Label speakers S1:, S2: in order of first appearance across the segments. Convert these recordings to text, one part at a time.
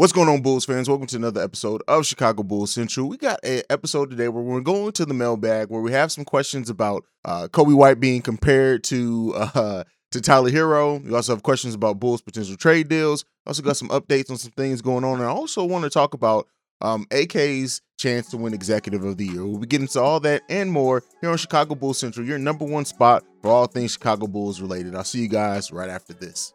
S1: What's going on, Bulls fans? Welcome to another episode of Chicago Bulls Central. We got an episode today where we're going to the mailbag where we have some questions about uh, Coby White being compared to uh, to Tyler Herro. We also have questions about Bulls potential trade deals. Also got some updates on some things going on, and I also want to talk about um, AK's chance to win Executive of the Year. We'll be getting to all that and more here on Chicago Bulls Central, your number one spot for all things Chicago Bulls related. I'll see you guys right after this.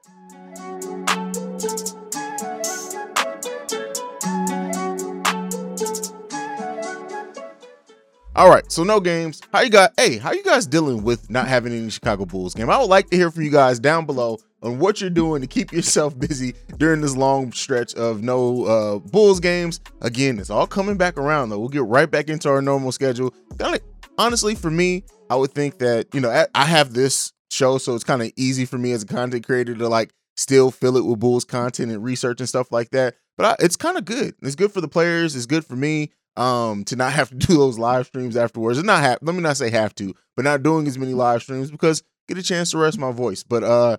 S1: All right, so no games. How you got? Hey, how you guys dealing with not having any Chicago Bulls game? I would like to hear from you guys down below on what you're doing to keep yourself busy during this long stretch of no uh, Bulls games. Again, it's all coming back around though. We'll get right back into our normal schedule. Honestly, for me, I would think that you know I have this show, so it's kind of easy for me as a content creator to like still fill it with Bulls content and research and stuff like that. But I, it's kind of good. It's good for the players. It's good for me um to not have to do those live streams afterwards. And not have let me not say have to but not doing as many live streams because get a chance to rest my voice. But uh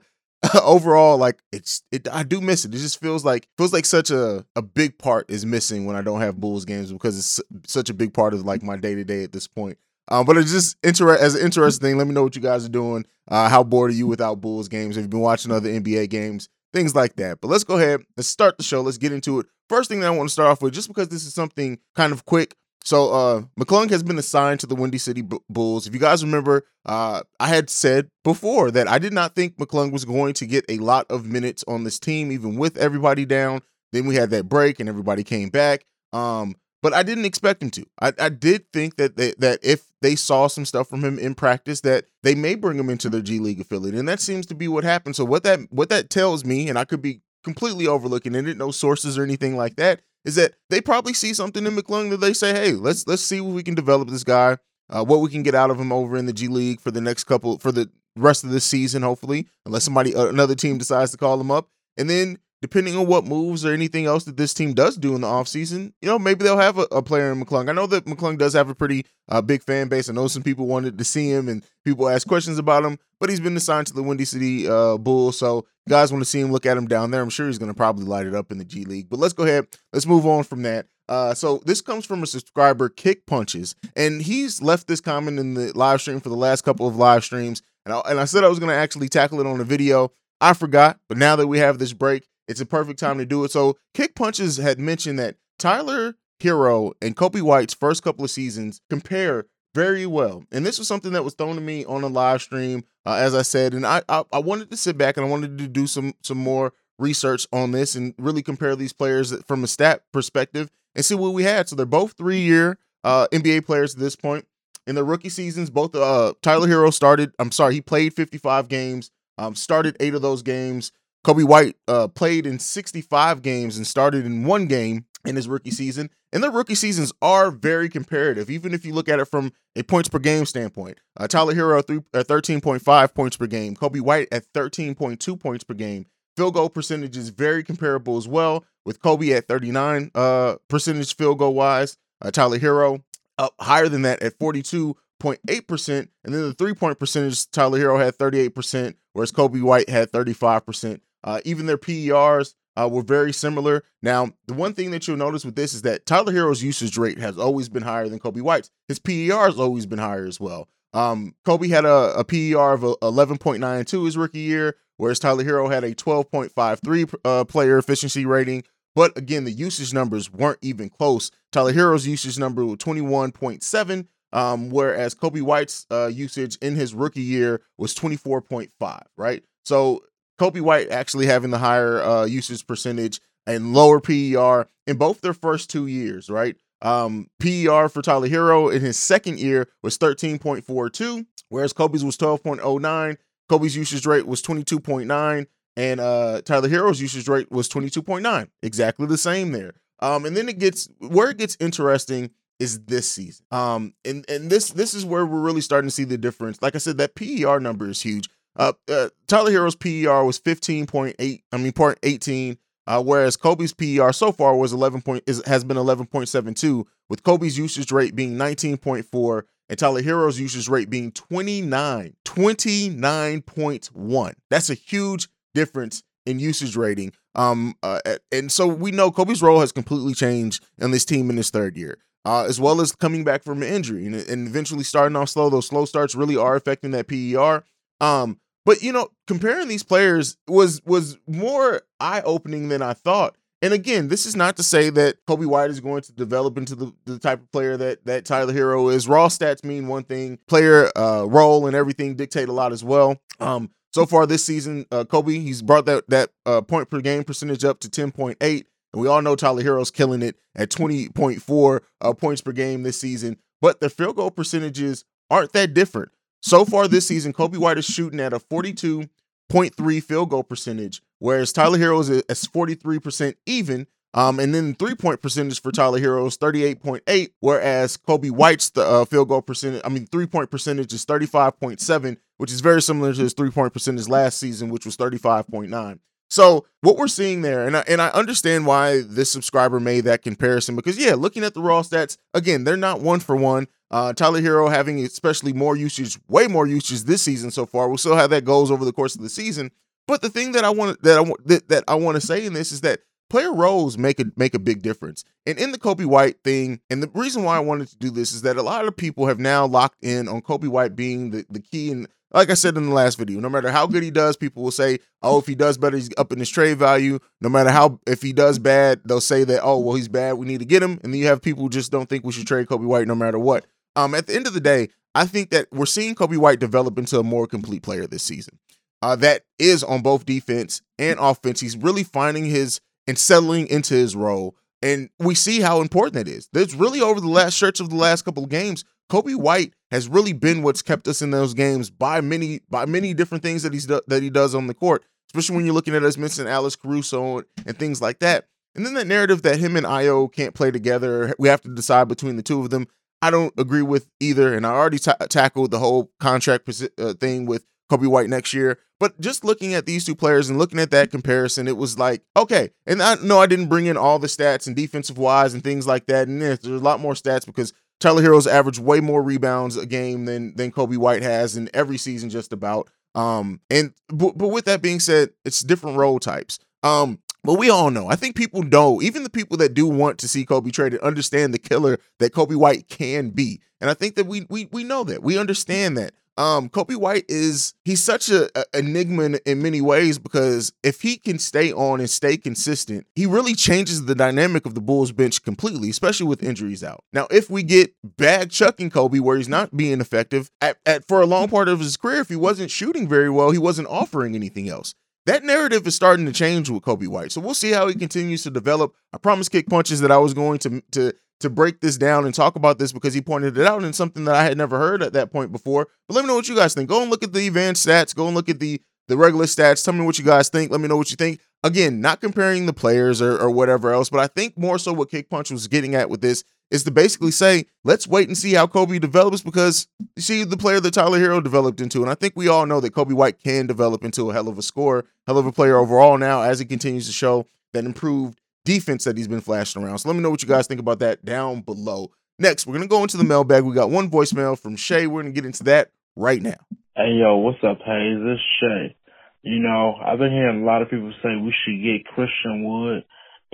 S1: overall like it's it i do miss it. It just feels like feels like such a a big part is missing when i don't have bulls games because it's such a big part of like my day-to-day at this point. Um but it's just inter- as an interesting thing let me know what you guys are doing. Uh how bored are you without bulls games? Have you been watching other nba games things like that but let's go ahead let's start the show let's get into it First thing that I want to start off with, just because this is something kind of quick. So uh McClung has been assigned to the Windy City Bulls. If you guys remember, uh I had said before that I did not think McClung was going to get a lot of minutes on this team, even with everybody down. Then we had that break and everybody came back. Um, but I didn't expect him to. I, I did think that they, that if they saw some stuff from him in practice, that they may bring him into their G League affiliate, and that seems to be what happened. So what that what that tells me, and I could be completely overlooking it, no sources or anything like that, is that they probably see something in McClung that they say, hey, let's let's see what we can develop this guy, uh, what we can get out of him over in the G League for the next couple for the rest of the season, hopefully, unless somebody uh, another team decides to call him up, and then depending on what moves or anything else that this team does do in the offseason, you know, maybe they'll have a, a, player in McClung. I know that McClung does have a pretty uh, big fan base. I know some people wanted to see him and people asked questions about him, but he's been assigned to the Windy City uh, Bulls. So guys want to see him look at him down there. I'm sure he's going to probably light it up in the G League. But let's go ahead. Let's move on from that. Uh, so this comes from a subscriber, Kick Punches, and he's left this comment in the live stream for the last couple of live streams. And I, and I said I was going to actually tackle it on the video. I forgot, but now that we have this break, it's a perfect time to do it. So Kick Punches had mentioned that Tyler Herro and Coby White's first couple of seasons compare very well. And this was something that was thrown to me on a live stream, uh, as I said. And I, I, I wanted to sit back and I wanted to do some some more research on this and really compare these players from a stat perspective and see what we had. So they're both three year uh, NBA players at this point. In their rookie seasons, both uh, Tyler Herro started. I'm sorry, he played 55 games. Um, started eight of those games. Coby White uh, played in 65 games and started in one game in his rookie season. And their rookie seasons are very comparative, even if you look at it from a points per game standpoint. Uh, Tyler Herro at 13.5 points per game, Coby White at 13.2 points per game. Field goal percentage is very comparable as well, with Coby at 39 uh, percentage field goal wise. Uh, Tyler Herro up higher than that at 42.8%. And then the three point percentage, Tyler Herro had 38%, whereas Coby White had 35%. Uh, even their PERs uh, were very similar. Now, the one thing that you'll notice with this is that Tyler Herro's usage rate has always been higher than Coby White's. His PER has always been higher as well. Um, Coby had a, a PER of 11.92 his rookie year, whereas Tyler Herro had a 12.53 uh, player efficiency rating. But again, the usage numbers weren't even close. Tyler Herro's usage number was 21.7, um, whereas Coby White's uh, usage in his rookie year was 24.5, right? So Coby White actually having the higher uh, usage percentage and lower PER in both their first two years, right? Um, PER for Tyler Herro in his second year was 13.42, whereas Coby's was 12.09. Coby's usage rate was 22.9, and uh, Tyler Herro's usage rate was 22.9. Exactly the same there. Um, and then it gets where it gets interesting is this season. Um, and and this this is where we're really starting to see the difference. Like I said, that PER number is huge. Uh, uh, Tyler Herro's PER was 15.8, I mean, point 18, uh, whereas Coby's PER so far was 11 point, is, has been 11.72, with Coby's usage rate being 19.4 and Tyler Herro's usage rate being 29, 29.1. That's a huge difference in usage rating. Um, uh, and so we know Coby's role has completely changed in this team in his third year. Uh, as well as coming back from an injury and, and eventually starting off slow. Those slow starts really are affecting that PER. Um, but you know, comparing these players was was more eye opening than I thought. And again, this is not to say that Coby White is going to develop into the, the type of player that that Tyler Herro is. Raw stats mean one thing, player uh, role and everything dictate a lot as well. Um, so far this season, uh, Coby he's brought that that uh, point per game percentage up to ten point eight. And we all know Tyler Herro's killing it at 20.4 uh, points per game this season. But the field goal percentages aren't that different. So far this season, Coby White is shooting at a 42.3 field goal percentage, whereas Tyler Herro is at 43% even. Um, and then three point percentage for Tyler Herro is 38.8, whereas Coby White's uh, field goal percentage, I mean, three point percentage is 35.7, which is very similar to his three point percentage last season, which was 35.9. So what we're seeing there, and I, and I understand why this subscriber made that comparison because yeah, looking at the raw stats again, they're not one for one. Uh, Tyler Herro having especially more usage, way more usage this season so far. We'll still have that goes over the course of the season. But the thing that I want that I want that, that I want to say in this is that player roles make a make a big difference. And in the Coby White thing, and the reason why I wanted to do this is that a lot of people have now locked in on Coby White being the, the key and like I said in the last video, no matter how good he does, people will say, "Oh, if he does better, he's up in his trade value." No matter how, if he does bad, they'll say that, "Oh, well, he's bad. We need to get him." And then you have people who just don't think we should trade Coby White no matter what. Um, at the end of the day, I think that we're seeing Coby White develop into a more complete player this season. Uh, that is on both defense and offense. He's really finding his and settling into his role, and we see how important it is. There's really over the last stretch of the last couple of games, Coby White has really been what's kept us in those games by many by many different things that he's do, that he does on the court, especially when you're looking at us missing Alex Caruso and things like that. And then that narrative that him and Ayo can't play together, we have to decide between the two of them. I don't agree with either, and I already t- tackled the whole contract uh, thing with Coby White next year. But just looking at these two players and looking at that comparison, it was like, okay. And I know I didn't bring in all the stats and defensive wise and things like that. And there's a lot more stats because Tyler Herro's averaged way more rebounds a game than than Coby White has in every season, just about. Um, and but, but with that being said, it's different role types. Um, but we all know. I think people know, even the people that do want to see Coby traded, understand the killer that Coby White can be. And I think that we we we know that. We understand that. Um, Coby White is he's such a, a, enigma in, in many ways because if he can stay on and stay consistent, he really changes the dynamic of the Bulls bench completely, especially with injuries out. Now, if we get bad chucking Coby where he's not being effective at, at for a long part of his career, if he wasn't shooting very well, he wasn't offering anything else. That narrative is starting to change with Coby White. So we'll see how he continues to develop. I promised Kick Punches that I was going to to to break this down and talk about this because he pointed it out and something that I had never heard at that point before. But let me know what you guys think. Go and look at the advanced stats. Go and look at the the regular stats. Tell me what you guys think. Let me know what you think. Again, not comparing the players or, or whatever else, but I think more so what Kick Punch was getting at with this is to basically say, let's wait and see how Coby develops because you see the player that Tyler Herro developed into. And I think we all know that Coby White can develop into a hell of a scorer, hell of a player overall now as he continues to show that improved defense that he's been flashing around. So let me know what you guys think about that down below. Next, we're gonna go into the mailbag. We got one voicemail from Shay. We're gonna get into that right now.
S2: Hey yo, what's up, Hayes? This Shay. You know, I've been hearing a lot of people say we should get Christian Wood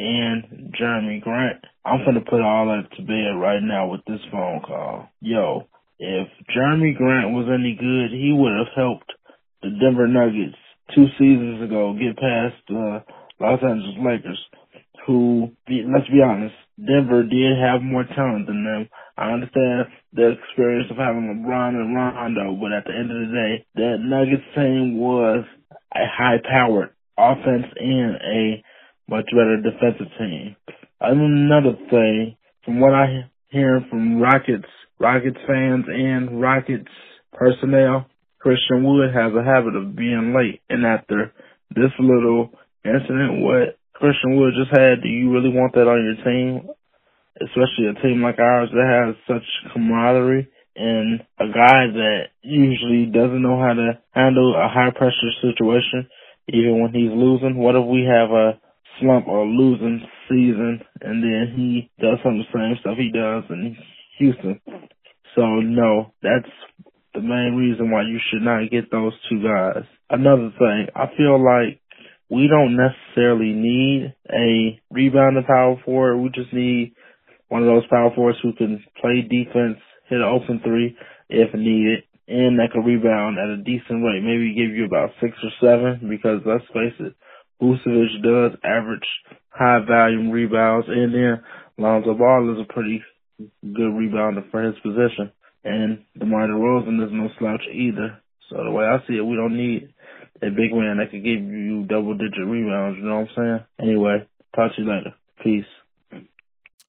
S2: and Jerami Grant. I'm gonna put all that to bed right now with this phone call. Yo, if Jerami Grant was any good, he would have helped the Denver Nuggets two seasons ago get past the Los Angeles Lakers who, let's be honest, Denver did have more talent than them. I understand the experience of having LeBron and Rondo, but at the end of the day, that Nuggets team was a high-powered offense and a much better defensive team. Another thing, from what I hear from Rockets, Rockets fans and Rockets personnel, Christian Wood has a habit of being late, and after this little incident, what Christian Wood just had, do you really want that on your team? Especially a team like ours that has such camaraderie and a guy that usually doesn't know how to handle a high pressure situation, even when he's losing. What if we have a slump or losing season and then he does some of the same stuff he does in Houston? So no, that's the main reason why you should not get those two guys. Another thing, I feel like we don't necessarily need a rebounding power forward. We just need one of those power forwards who can play defense, hit an open three if needed, and that can rebound at a decent rate. Maybe give you about six or seven because let's face it, Vucevic does average high volume rebounds, and then Lonzo Ball is a pretty good rebounder for his position. And DeMar DeRozan is no slouch either. So the way I see it, we don't need a big man that could give you double digit rebounds. You know what I'm saying? Anyway, talk to you later. Peace.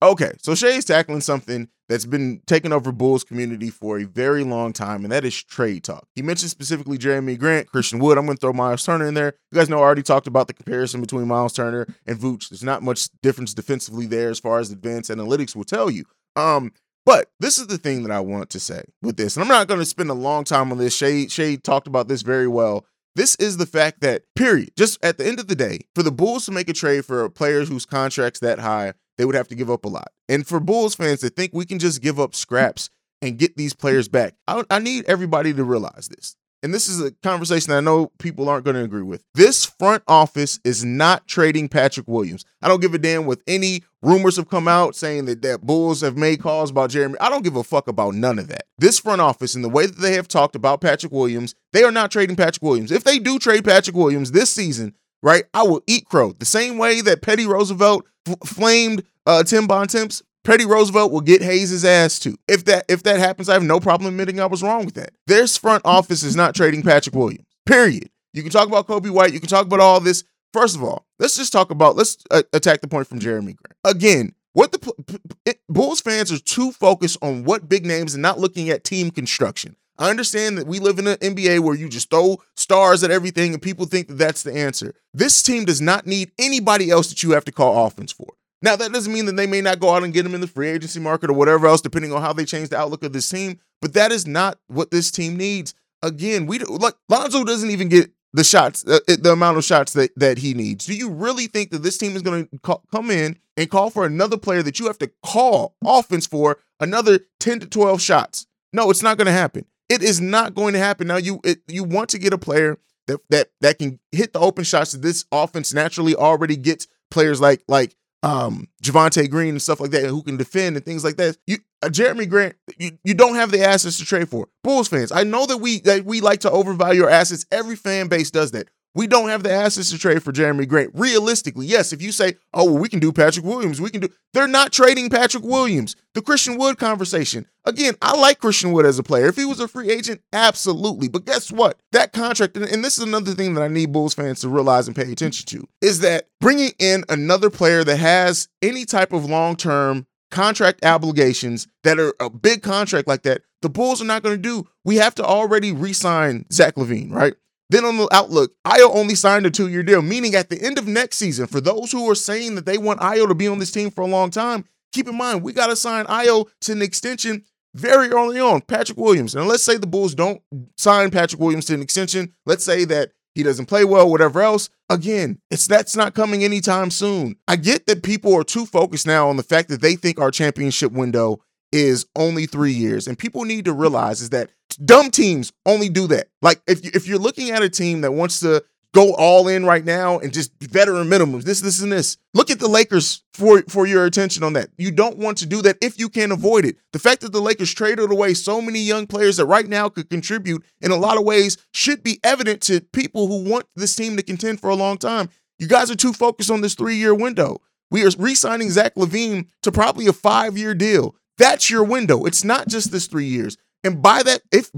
S1: Okay, so Shay's tackling something that's been taking over Bulls community for a very long time, and that is trade talk. He mentioned specifically Jerami Grant, Christian Wood. I'm going to throw Miles Turner in there. You guys know I already talked about the comparison between Miles Turner and Vooch. There's not much difference defensively there as far as advanced analytics will tell you. Um, but this is the thing that I want to say with this, and I'm not going to spend a long time on this. Shay, Shay talked about this very well. This is the fact that, period, just at the end of the day, for the Bulls to make a trade for players whose contracts that high, they would have to give up a lot. And for Bulls fans to think we can just give up scraps and get these players back, I, I need everybody to realize this and this is a conversation I know people aren't going to agree with. This front office is not trading Patrick Williams. I don't give a damn with any rumors have come out saying that, that Bulls have made calls about Jerami. I don't give a fuck about none of that. This front office and the way that they have talked about Patrick Williams, they are not trading Patrick Williams. If they do trade Patrick Williams this season, right, I will eat crow. The same way that Petty Roosevelt f- flamed uh, Tim Bontemps, Petty Roosevelt will get Hayes' ass too. If that if that happens, I have no problem admitting I was wrong with that. Their front office is not trading Patrick Williams. Period. You can talk about Kobe White. You can talk about all this. First of all, let's just talk about let's uh, attack the point from Jerami Grant again. What the p- p- Bulls fans are too focused on what big names and not looking at team construction. I understand that we live in an NBA where you just throw stars at everything and people think that that's the answer. This team does not need anybody else that you have to call offense for. Now, that doesn't mean that they may not go out and get him in the free agency market or whatever else, depending on how they change the outlook of this team. But that is not what this team needs. Again, we like Lonzo doesn't even get the shots, uh, the amount of shots that that he needs. Do you really think that this team is going to come in and call for another player that you have to call offense for another ten to twelve shots? No, it's not going to happen. It is not going to happen. Now you it, you want to get a player that that that can hit the open shots that this offense naturally already gets players like like um Javonte Green and stuff like that who can defend and things like that. You uh, Jerami Grant, you, you don't have the assets to trade for. Bulls fans, I know that we that we like to overvalue our assets. Every fan base does that. We don't have the assets to trade for Jerami Grant. Realistically, yes, if you say, oh, well, we can do Patrick Williams, we can do, they're not trading Patrick Williams. The Christian Wood conversation. Again, I like Christian Wood as a player. If he was a free agent, absolutely. But guess what? That contract, and this is another thing that I need Bulls fans to realize and pay attention to, is that bringing in another player that has any type of long term contract obligations that are a big contract like that, the Bulls are not going to do. We have to already re sign Zach LaVine, right? Then on the outlook, Ayo only signed a two year deal, meaning at the end of next season, for those who are saying that they want Ayo to be on this team for a long time, keep in mind, we got to sign Ayo to an extension very early on. Patrick Williams. And let's say the Bulls don't sign Patrick Williams to an extension. Let's say that he doesn't play well, whatever else. Again, it's that's not coming anytime soon. I get that people are too focused now on the fact that they think our championship window is only three years. And people need to realize is that dumb teams only do that. Like if, you, if you're looking at a team that wants to go all in right now and just veteran minimums, this, this, and this, look at the Lakers for, for your attention on that. You don't want to do that if you can avoid it. The fact that the Lakers traded away so many young players that right now could contribute in a lot of ways should be evident to people who want this team to contend for a long time. You guys are too focused on this three year window. We are re signing Zach LaVine to probably a five year deal. That's your window. It's not just this three years. And by that, if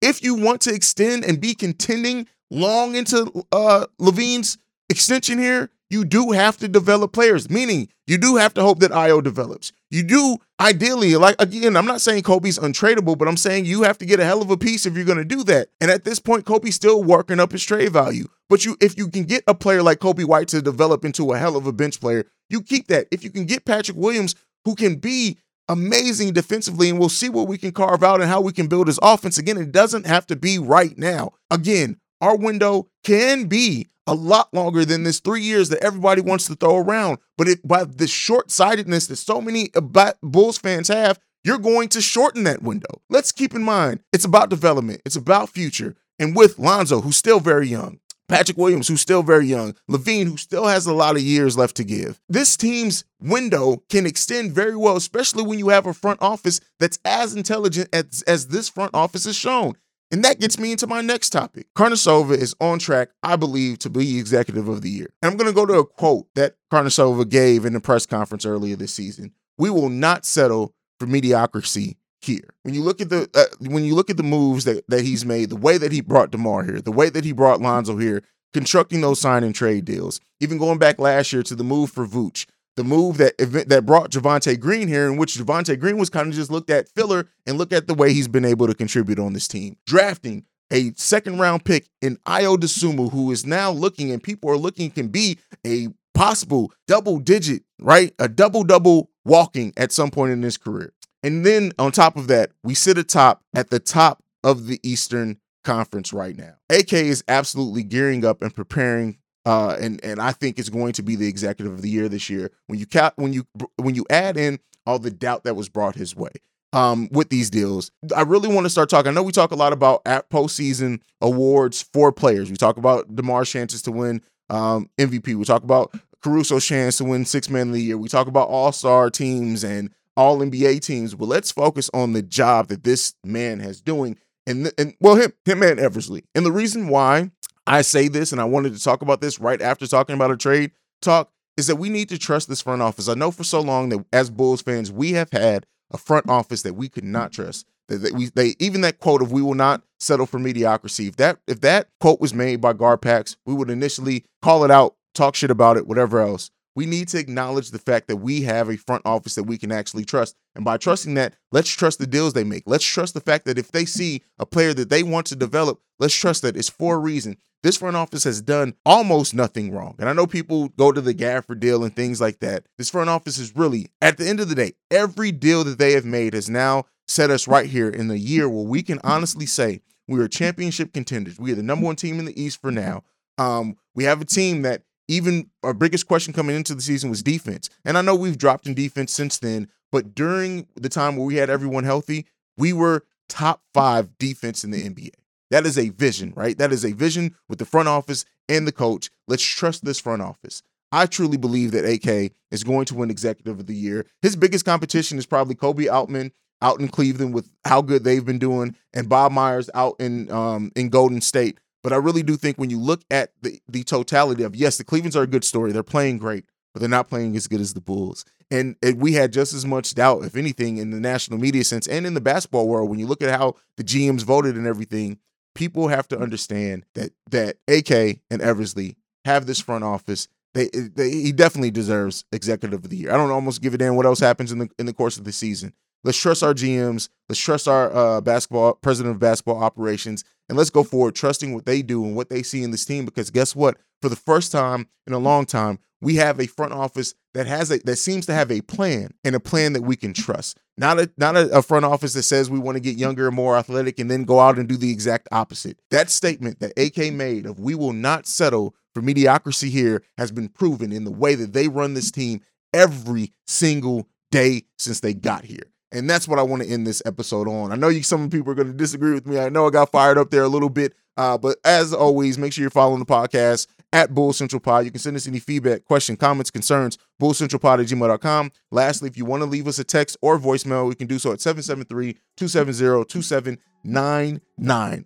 S1: if you want to extend and be contending long into uh LaVine's extension here, you do have to develop players. Meaning, you do have to hope that Ayo develops. You do ideally, like again, I'm not saying Coby's untradeable, but I'm saying you have to get a hell of a piece if you're going to do that. And at this point, Coby's still working up his trade value. But you, if you can get a player like Coby White to develop into a hell of a bench player, you keep that. If you can get Patrick Williams, who can be amazing defensively, and we'll see what we can carve out and how we can build his offense. Again, it doesn't have to be right now. Again, our window can be a lot longer than this three years that everybody wants to throw around. But it, by the short sightedness that so many uh, Bulls fans have, you're going to shorten that window. Let's keep in mind it's about development, it's about future. And with Lonzo, who's still very young, Patrick Williams, who's still very young, LaVine, who still has a lot of years left to give. This team's window can extend very well, especially when you have a front office that's as intelligent as, as this front office has shown. And that gets me into my next topic. Karnisovas is on track, I believe, to be executive of the year. And I'm going to go to a quote that Karnisovas gave in the press conference earlier this season. We will not settle for mediocrity here. When you look at the uh, when you look at the moves that that he's made, the way that he brought DeMar here, the way that he brought Lonzo here, constructing those sign and trade deals, even going back last year to the move for Vooch, the move that event that brought Javonte Green here, in which Javonte Green was kind of just looked at filler and look at the way he's been able to contribute on this team. Drafting a second round pick in Ayo Dosunmu, who is now looking and people are looking can be a possible double digit, right? A double double walking at some point in his career. And then on top of that, we sit atop at the top of the Eastern Conference right now. AK is absolutely gearing up and preparing uh, and and I think it's going to be the executive of the year this year. When you cap, when you when you add in all the doubt that was brought his way um, with these deals, I really want to start talking. I know we talk a lot about at postseason awards for players. We talk about Demar's chances to win um, MVP. We talk about Caruso's chance to win Six Man of the Year. We talk about All Star teams and All NBA teams. But let's focus on the job that this man has doing. And, and well, him, him and Eversley. And the reason why I say this, and I wanted to talk about this right after talking about a trade talk, is that we need to trust this front office. I know for so long that as Bulls fans, we have had a front office that we could not trust. That we they even that quote of "we will not settle for mediocrity." If that if that quote was made by Garpax, we would initially call it out, talk shit about it, whatever else. We need to acknowledge the fact that we have a front office that we can actually trust. And by trusting that, let's trust the deals they make. Let's trust the fact that if they see a player that they want to develop, let's trust that it's for a reason this front office has done almost nothing wrong. And I know people go to the Gafford deal and things like that. This front office is really, at the end of the day, every deal that they have made has now set us right here in the year where we can honestly say we are championship contenders. We are the number one team in the East for now. Um, we have a team that even our biggest question coming into the season was defense. And I know we've dropped in defense since then, but during the time where we had everyone healthy, we were top five defense in the NBA. That is a vision, right? That is a vision with the front office and the coach. Let's trust this front office. I truly believe that AK is going to win Executive of the Year. His biggest competition is probably Koby Altman out in Cleveland with how good they've been doing, and Bob Myers out in um, in Golden State. But I really do think when you look at the the totality of yes, the Clevelands are a good story. They're playing great, but they're not playing as good as the Bulls. And, and we had just as much doubt, if anything, in the national media sense and in the basketball world when you look at how the GMs voted and everything people have to understand that that AK and Eversley have this front office. They, they he definitely deserves executive of the year. I don't almost give a damn what else happens in the in the course of the season. Let's trust our GMs. Let's trust our uh, basketball president of basketball operations, and let's go forward trusting what they do and what they see in this team. Because guess what? For the first time in a long time, we have a front office that has a that seems to have a plan and a plan that we can trust. Not a not a, a front office that says we want to get younger and more athletic and then go out and do the exact opposite. That statement that AK made of we will not settle for mediocrity here has been proven in the way that they run this team every single day since they got here. And that's what I want to end this episode on. I know you some people are going to disagree with me. I know I got fired up there a little bit. Uh, but as always, make sure you're following the podcast at Bull Central Pod. You can send us any feedback, question, comments, concerns, bullcentralpod at gmail.com. Lastly, if you want to leave us a text or voicemail, we can do so at 773-270-2799.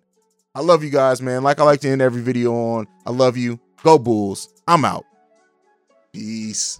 S1: I love you guys, man. Like I like to end every video on. I love you. Go Bulls. I'm out. Peace.